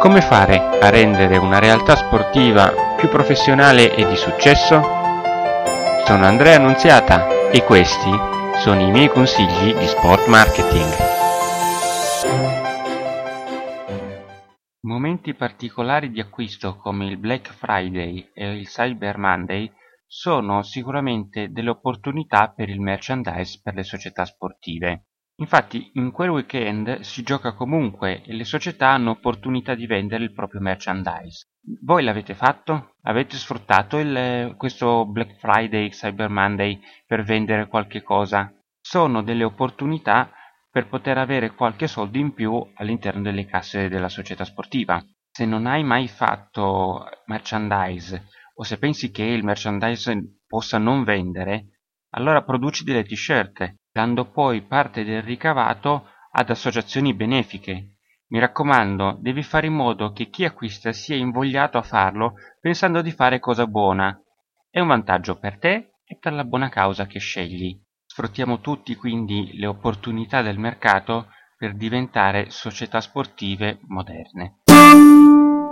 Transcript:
Come fare a rendere una realtà sportiva più professionale e di successo? Sono Andrea Annunziata e questi sono i miei consigli di sport marketing. Momenti particolari di acquisto come il Black Friday e il Cyber Monday sono sicuramente delle opportunità per il merchandise per le società sportive. Infatti in quel weekend si gioca comunque e le società hanno opportunità di vendere il proprio merchandise. Voi l'avete fatto? Avete sfruttato il, questo Black Friday, Cyber Monday per vendere qualche cosa? Sono delle opportunità per poter avere qualche soldo in più all'interno delle casse della società sportiva. Se non hai mai fatto merchandise o se pensi che il merchandise possa non vendere, allora produci delle t-shirt dando poi parte del ricavato ad associazioni benefiche. Mi raccomando, devi fare in modo che chi acquista sia invogliato a farlo pensando di fare cosa buona. È un vantaggio per te e per la buona causa che scegli. Sfruttiamo tutti quindi le opportunità del mercato per diventare società sportive moderne.